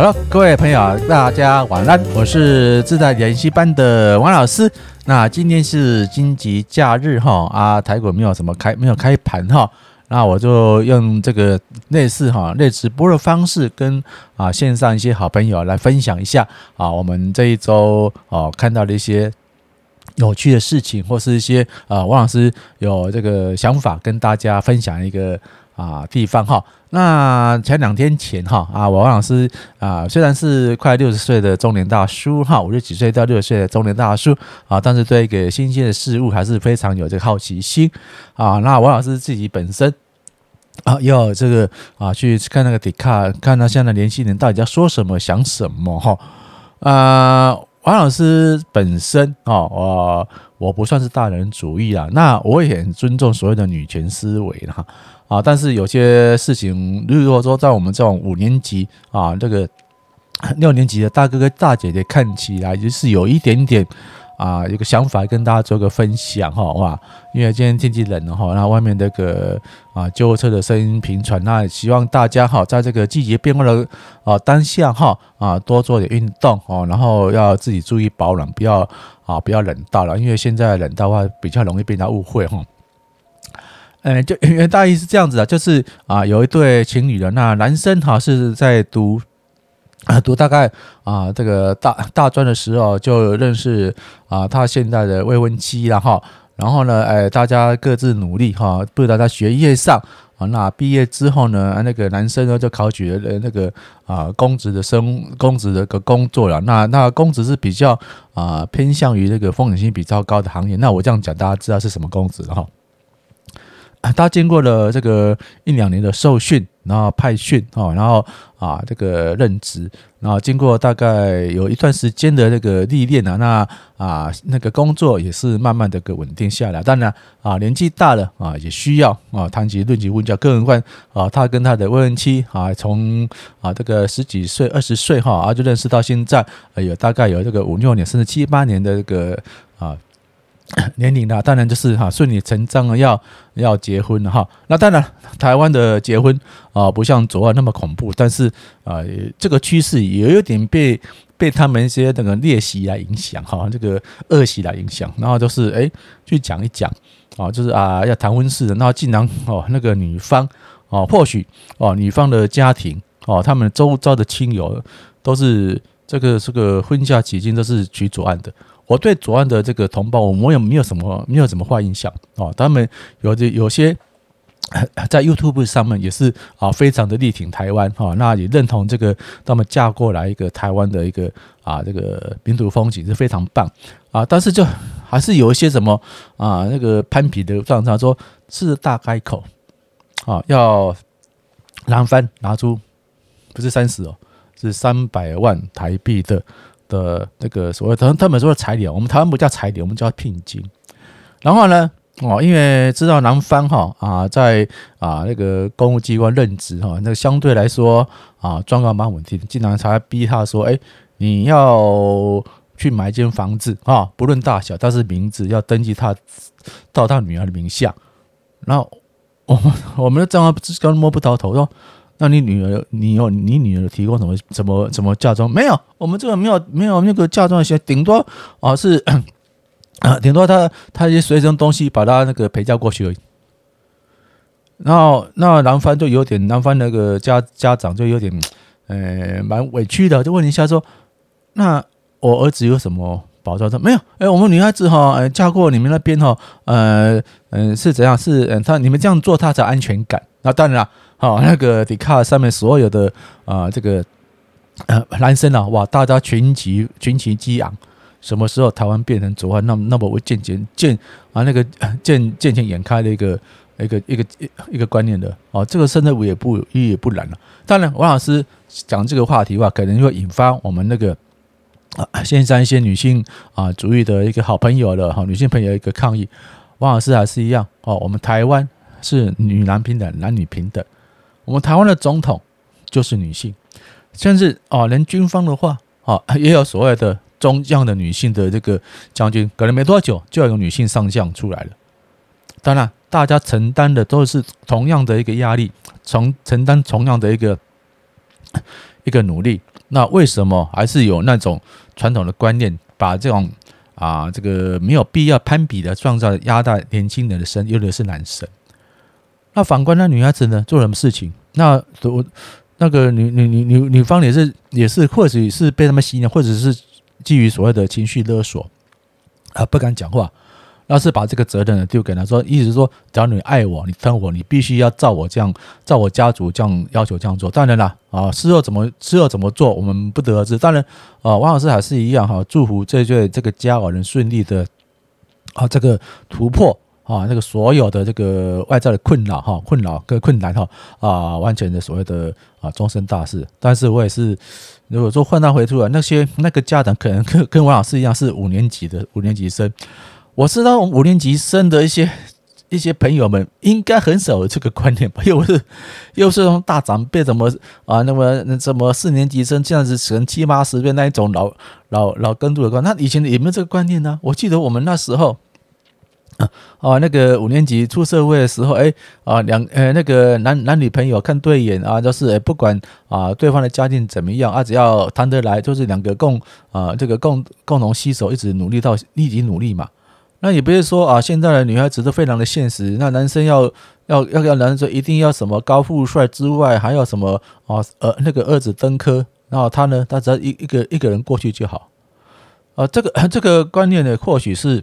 好了各位朋友，大家晚安，我是自在研习班的王老师。那今天是金吉假日哈啊，台股没有什么开，没有开盘哈。那我就用这个类似哈类直播的方式，跟啊线上一些好朋友来分享一下啊，我们这一周哦看到的一些有趣的事情，或是一些啊王老师有这个想法跟大家分享一个。啊，地方哈，那前两天前哈啊，王老师啊，虽然是快六十岁的中年大叔哈，五十几岁到六十岁的中年大叔啊，但是对一个新鲜的事物还是非常有这个好奇心啊。那王老师自己本身啊，要这个啊去看那个迪卡，看他现在年轻人到底在说什么、想什么哈。啊，王老师本身啊，我我不算是大男人主义啦，那我也很尊重所谓的女权思维哈。啊，但是有些事情，如果说在我们这种五年级啊，这个六年级的大哥哥大姐姐看起来就是有一点点啊，一个想法跟大家做个分享哈，哇，因为今天天气冷了哈，那外面这个啊救护车的声音频传，那希望大家哈，在这个季节变化的啊当下哈啊多做点运动哦，然后要自己注意保暖，不要啊不要冷到了，因为现在冷到的话比较容易被人家误会哈。嗯，就原大意是这样子的，就是啊，有一对情侣的，那男生哈是在读读大概啊这个大大专的时候就认识啊他现在的未婚妻了哈，然后呢，哎，大家各自努力哈，不知道在学业上啊，那毕业之后呢，那个男生呢就考取了那个啊公职的生公职的个工作了，那那公职是比较啊偏向于那个风险性比较高的行业，那我这样讲大家知道是什么公职了哈。他经过了这个一两年的受训，然后派训啊，然后啊这个任职，然后经过大概有一段时间的那个历练啊，那啊那个工作也是慢慢的个稳定下来。当然啊年纪大了啊也需要啊谈及论及婚嫁，更何况啊他跟他的未婚妻啊从啊这个十几岁二十岁哈啊就认识到现在有大概有这个五六年甚至七八年的这个啊。年龄的当然就是哈顺理成章的要要结婚了哈。那当然台湾的结婚啊不像左岸那么恐怖，但是啊这个趋势也有点被被他们一些那个劣习来影响哈，这个恶习来影响，然后就是哎去讲一讲啊，就是啊要谈婚事的，然后竟然哦那个女方哦或许哦女方的家庭哦他们周遭的亲友都是这个这个婚嫁期间都是娶左岸的。我对左岸的这个同胞，我也没有什么没有什么坏印象哦。他们有的有些 在 YouTube 上面也是啊，非常的力挺台湾哈，那也认同这个他们嫁过来一个台湾的一个啊这个民族风景是非常棒啊。但是就还是有一些什么啊那个攀比的状态，说是大开口啊，要男方拿出不是三十哦，是三百万台币的。的那个所谓他他们说的彩礼，我们台湾不叫彩礼，我们叫聘金。然后呢，哦，因为知道男方哈啊在啊那个公务机关任职哈，那个相对来说啊状况蛮稳定，经常才逼他说，哎，你要去买一间房子啊，不论大小，但是名字要登记他到他女儿的名下。然后我们我们的账号刚摸不到头说。那你女儿，你有你女儿提供什么什么什么嫁妆？没有，我们这个没有没有那个嫁妆的些，顶多啊是 啊，顶多他他一些随身东西把他那个陪嫁过去而已。然后那男方就有点，男方那个家家长就有点呃蛮委屈的，就问一下说：那我儿子有什么保障？说没有，哎，我们女孩子哈，嫁过你们那边哈，呃嗯是怎样？是嗯他你们这样做他才安全感。那当然了。好，那个迪卡上面所有的啊、这个呃男生啊，哇，大家群起群起激昂，什么时候台湾变成左岸，那那么我渐渐渐啊那个渐渐渐眼开的一个一个一个一一个观念的哦，这个甚至我也不一也不然了。当然，王老师讲这个话题的话，可能会引发我们那个啊现在一些女性啊主义的一个好朋友了哈女性朋友一个抗议。王老师还是一样哦，我们台湾是女男平等，男女平等。我们台湾的总统就是女性，甚至哦，连军方的话哦，也有所谓的中将的女性的这个将军，可能没多久就要有女性上将出来了。当然，大家承担的都是同样的一个压力，从承担同样的一个 一个努力那为什么还是有那种传统的观念，把这种啊这个没有必要攀比的状态压在年轻人的身，尤其是男生？那反观那女孩子呢，做什么事情？那我那个女女女女女方也是也是，或许是被他们吸引，或者是基于所谓的情绪勒索啊，不敢讲话。那是把这个责任丢给他说，意思是说，只要你爱我，你疼我，你必须要照我这样，照我家族这样要求这样做。当然了，啊，事后怎么事后怎么做，我们不得而知。当然，啊，王老师还是一样哈，祝福这对这个家偶能顺利的啊，这个突破啊，那个所有的这个外在的困扰哈，困扰跟困难哈啊，完全的所谓的啊终身大事。但是我也是，如果说换他回出来，那些那个家长可能跟跟王老师一样是五年级的五年级生。我知道五年级生的一些一些朋友们应该很少有这个观念吧？又是又是那种大长辈，怎么啊？那么那怎么四年级生这样子成七八十岁那一种老老老跟住的观？那以前有没有这个观念呢？我记得我们那时候啊，那个五年级出社会的时候，哎啊两呃那个男男女朋友看对眼啊，就是不管啊对方的家境怎么样啊，只要谈得来，就是两个共啊这个共共同携手，一直努力到一起努力嘛。那也不是说啊，现在的女孩子都非常的现实。那男生要要要要男生说一定要什么高富帅之外，还要什么啊？呃，那个二子登科，然后他呢，他只要一一个一个人过去就好。啊，这个这个观念呢，或许是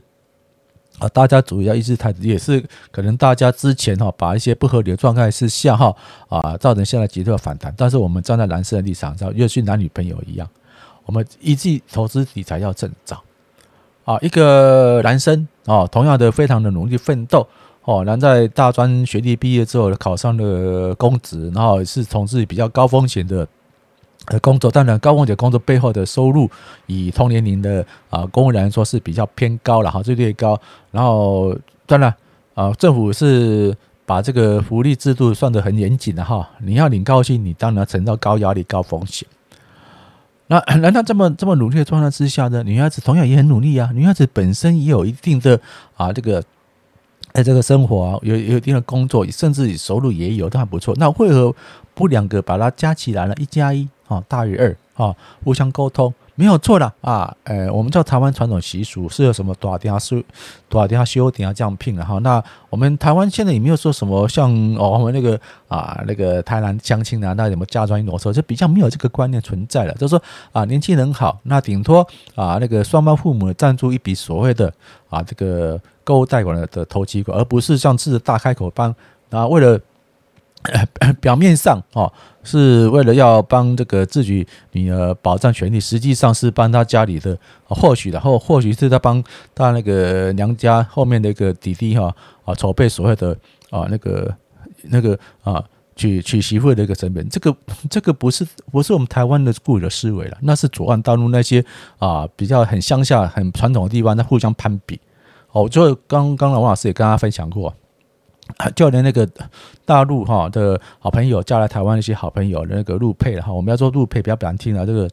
啊，大家主要意识态度也是可能大家之前哈，把一些不合理的状态是下哈啊，造成现在极度的反弹。但是我们站在男生的立场上，又是男女朋友一样，我们一记投资理财要正早。啊，一个男生啊，同样的非常的努力奋斗哦，然在大专学历毕业之后考上了公职，然后是从事比较高风险的呃工作。当然，高风险工作背后的收入，以同年龄的啊公务员来说是比较偏高了哈，最略高。然后当然啊，政府是把这个福利制度算得很严谨的哈，你要领高薪，你当然承受高压力、高风险。那难道这么这么努力的状态之下呢？女孩子同样也很努力啊。女孩子本身也有一定的啊，这个哎，这个生活啊，有有一定的工作，甚至收入也有，都还不错。那为何不两个把它加起来呢？一加一啊，大于二啊，互相沟通。没有错的啊，呃，我们叫台湾传统习俗是有什么多少点修多少点修点啊这样聘的哈。那我们台湾现在也没有说什么像哦我们那个啊那个台南相亲啊，那什么嫁妆一挪车，就比较没有这个观念存在了。就是说啊，年轻人好，那顶多啊那个双方父母赞助一笔所谓的啊这个购物贷款的投机款，而不是像是大开口帮啊为了。表面上哦，是为了要帮这个自己女儿保障权利，实际上是帮他家里的，或许然后或许是在帮他那个娘家后面的一个弟弟哈啊筹备所谓的啊那个那个啊娶娶媳妇的一个成本，这个这个不是不是我们台湾的固有的思维了，那是左岸大陆那些啊比较很乡下很传统的地方，在互相攀比。哦，就刚刚的王老师也跟大家分享过。就连那个大陆哈的好朋友嫁来台湾那些好朋友那个陆配了哈，我们要说陆配比较不难听了。这个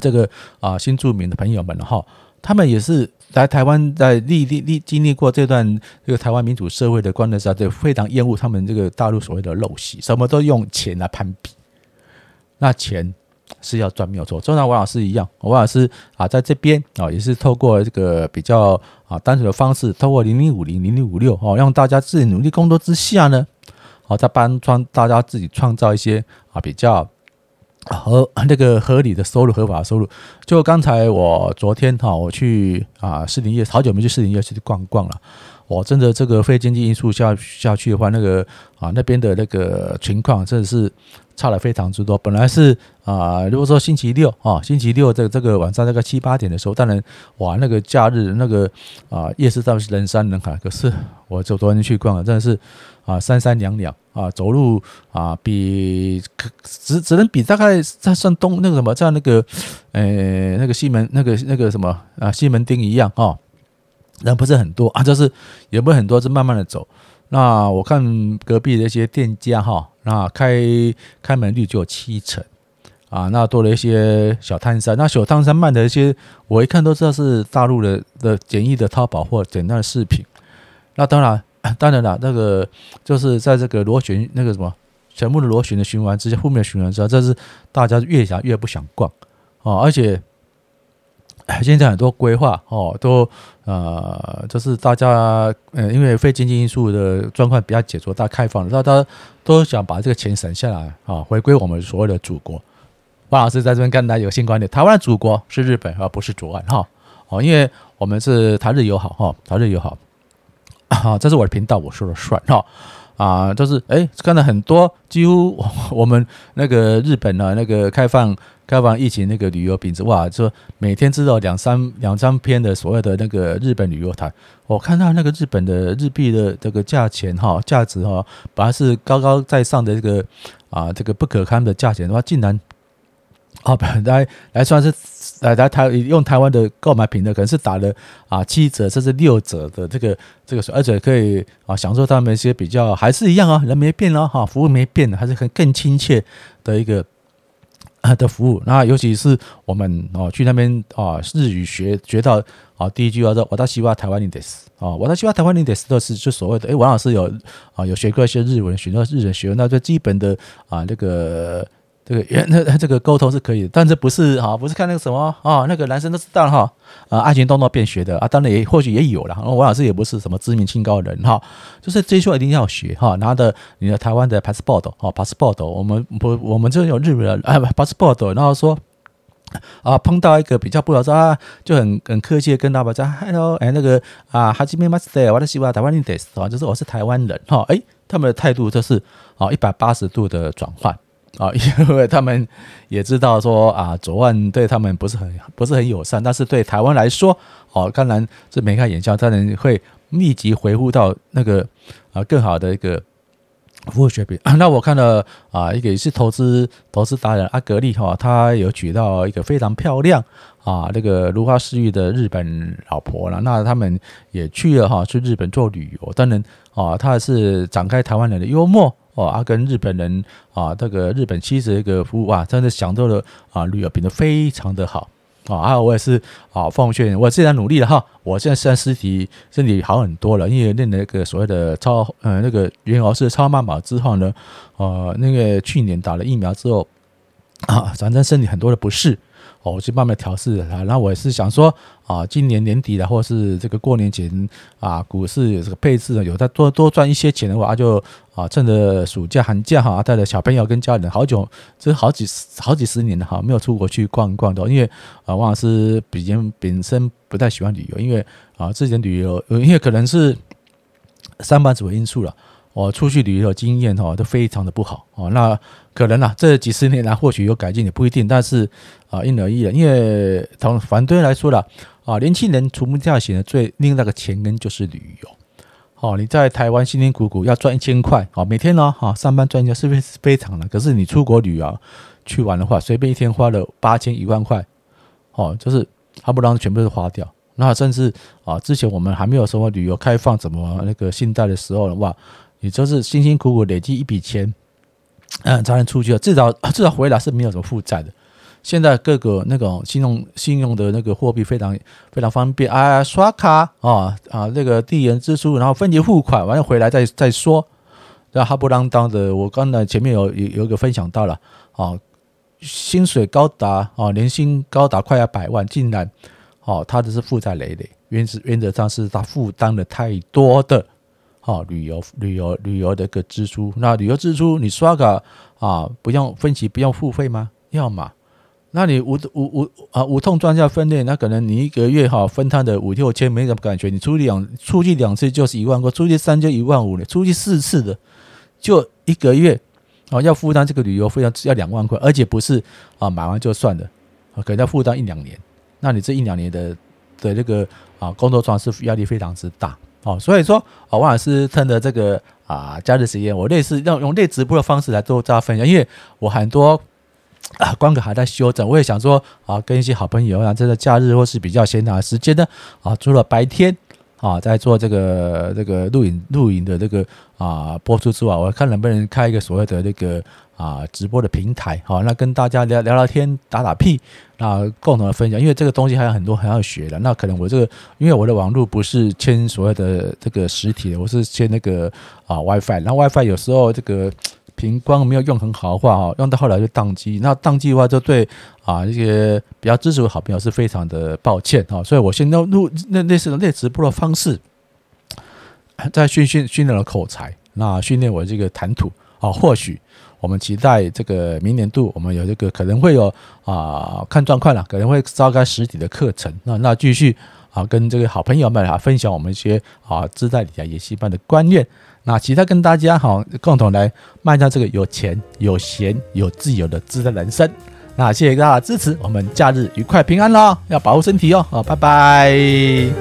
这个啊新住民的朋友们哈，他们也是来台湾在历历历经历过这段这个台湾民主社会的关的时候，就非常厌恶他们这个大陆所谓的陋习，什么都用钱来攀比，那钱。是要赚没有错，就像王老师一样，王老师啊，在这边啊，也是透过这个比较啊单纯的方式，透过零零五零零零五六哦，让大家自己努力工作之下呢，好再帮创大家自己创造一些啊比较合那个合理的收入、合法的收入。就刚才我昨天哈，我去啊士林业，好久没去士林夜去逛逛了。我真的这个非经济因素下下去的话，那个啊那边的那个情况真的是差了非常之多。本来是啊，如果说星期六啊，星期六这这个晚上大概七八点的时候，当然哇，那个假日那个啊夜市上是人山人海。可是我就昨天去逛了，真的是啊三三两两啊，走路啊比只只能比大概在算东那个什么在那个呃那个西门那个那个什么啊西门町一样啊。人不是很多 啊，就是也不是很多，是慢慢的走。那我看隔壁的一些店家哈，那开开门率就有七成啊，那多了一些小摊商。那小摊商卖的一些，我一看都知道是大陆的的简易的淘宝或简单的饰品。那当然，当然了，那个就是在这个螺旋那个什么全部的螺旋的循环之下，负面循环之后，这是大家越想越不想逛啊，而且现在很多规划哦，都呃，就是大家呃，因为非经济因素的状况比较解除，大家开放了，大家都想把这个钱省下来啊，回归我们所谓的祖国。汪老师在这边跟大家有新观点，台湾的祖国是日本，而不是左岸哈哦，因为我们是台日友好哈，台日友好，好，这是我的频道，我说了算哈。啊，就是哎，看到很多，几乎我们那个日本的那个开放开放疫情那个旅游品质哇，就每天知道两三两三篇的所谓的那个日本旅游台，我看到那个日本的日币的这个价钱哈，价值哈，本来是高高在上的这个啊，这个不可堪的价钱的话，竟然。啊，来来算是来来台用台湾的购买品的，可能是打了啊七折甚至六折的这个这个，而且可以啊享受他们一些比较还是一样啊，人没变哦，哈，服务没变，还是很更亲切的一个啊 的服务。那尤其是我们哦去那边啊日语学学到啊第一句话说，我倒希望台湾人得死啊，我倒希望台湾人得死的是就所谓的哎，王老师有啊有学过一些日文，学到日文学那最基本的啊那个。这个原那这个沟通是可以的，但是不是哈？不是看那个什么啊？那个男生都知道哈。啊，爱情动作变学的啊，当然也或许也有了。王老师也不是什么知名清高人哈，就是这些一定要学哈。拿着你的台湾的 passport 哈，passport，我们不，我们这有日本的啊 passport，然后说啊，碰到一个比较不好说啊，就很很客气的跟老板讲，hello，哎那个啊，哈基米马斯德，我的希望台湾人得啊，就是我是台湾人哈。哎，他们的态度就是啊，一百八十度的转换。啊，因为他们也知道说啊，左岸对他们不是很不是很友善，但是对台湾来说，哦，当然是眉开眼笑，当然会立即回复到那个啊更好的一个服务水平。那我看了啊，一个也是投资投资达人阿格力哈，他有娶到一个非常漂亮啊那个如花似玉的日本老婆了。那他们也去了哈，去日本做旅游，当然啊，他是展开台湾人的幽默。哦，啊，跟日本人啊，这个日本妻子的一个服务啊，真的享受了啊，旅游品质非常的好啊。还有我也是啊，奉劝我现在努力了哈，我现在虽然身体身体好很多了，因为练那个所谓的超呃那个猿猴式超慢跑之后呢，呃，那个去年打了疫苗之后啊，反正身体很多的不适。哦，我去慢慢调试它。然后我也是想说啊，今年年底的，或是这个过年前啊，股市有这个配置，有再多多赚一些钱的话，就啊，趁着暑假寒假哈，带着小朋友跟家人，好久这好几十好几十年了哈，没有出国去逛一逛的。因为啊，王老师比较本身不太喜欢旅游，因为啊，之前旅游，因为可能是上班族的因素了。我出去旅游的经验哈都非常的不好哦，那可能啊这几十年来或许有改进也不一定，但是啊因人而异了，因为从反对来说了啊，年轻人除目驾行的最另那个前根就是旅游，哦你在台湾辛辛苦苦要赚一千块哦，每天呢哈上班赚一千是不是非常的？可是你出国旅游去玩的话，随便一天花了八千一万块哦，就是他不让全部都花掉，那甚至啊之前我们还没有什么旅游开放怎么那个信贷的时候的话。你就是辛辛苦苦累积一笔钱，嗯，才能出去，至少 至少回来是没有什么负债的。现在各个那种信用信用的那个货币非常非常方便啊，刷卡啊啊，那个递延支出，然后分期付款，完了回来再再说。然后哈不啷当的，我刚才前面有有有一个分享到了啊，薪水高达啊，年薪高达快要百万，竟然哦，他的是负债累累，原则原则上是他负担的太多的。好，旅游旅游旅游的一个支出，那旅游支出你刷卡啊，不用分期，不用付费吗？要嘛？那你无无无啊无痛专项分类，那可能你一个月哈分摊的五六千没什么感觉，你出去两出去两次就是一万块，出去三就一万五了，出去四次的就一个月啊要负担这个旅游费要要两万块，而且不是啊买完就算了，可能要负担一两年，那你这一两年的的这个啊工作状是压力非常之大。哦，所以说啊，王老师趁着这个啊假日时间，我类似用用类直播的方式来做大家分享，因为我很多啊关卡还在修整，我也想说啊，跟一些好朋友啊，这个假日或是比较闲暇的时间呢，啊，除了白天啊在做这个这个录影录影的这个啊播出之外，我看能不能开一个所谓的那个。啊，直播的平台，好，那跟大家聊聊聊天，打打屁，那共同的分享，因为这个东西还有很多还要学的。那可能我这个，因为我的网络不是牵所谓的这个实体的，我是牵那个啊 WiFi，那 WiFi 有时候这个频光没有用很好的话哈，用到后来就宕机，那宕机的话就对啊一些比较支持我好朋友是非常的抱歉哈，所以我先用录那类似的类直播的方式，在训训训练了口才，那训练我这个谈吐啊，或许我们期待这个明年度我们有这个可能会有啊看状况了，可能会召开实体的课程，那那继续啊跟这个好朋友们啊分享我们一些啊自在理财研习班的观念。那其他跟大家哈，共同来迈向这个有钱、有闲、有自由的自在人生。那谢谢大家的支持，我们假日愉快平安喽，要保护身体哦。好，拜拜。